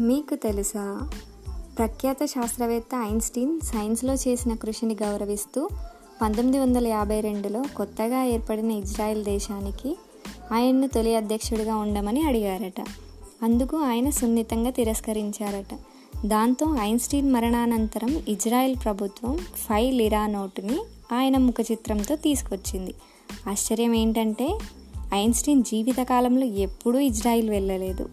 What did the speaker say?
మీకు తెలుసా? ప్రఖ్యాత శాస్త్రవేత్త ఐన్స్టీన్ సైన్స్లో చేసిన కృషిని గౌరవిస్తూ పంతొమ్మిది వందల యాభై రెండులో కొత్తగా ఏర్పడిన ఇజ్రాయెల్ దేశానికి ఆయన్ను తొలి అధ్యక్షుడిగా ఉండమని అడిగారట. అందుకు ఆయన సున్నితంగా తిరస్కరించారట. దాంతో ఐన్స్టీన్ మరణానంతరం ఇజ్రాయెల్ ప్రభుత్వం ఫైవ్ లిరా నోటుని ఆయన ముఖ చిత్రంతో తీసుకొచ్చింది. ఆశ్చర్యం ఏంటంటే ఐన్స్టీన్ జీవితకాలంలో ఎప్పుడూ ఇజ్రాయిల్ వెళ్ళలేదు.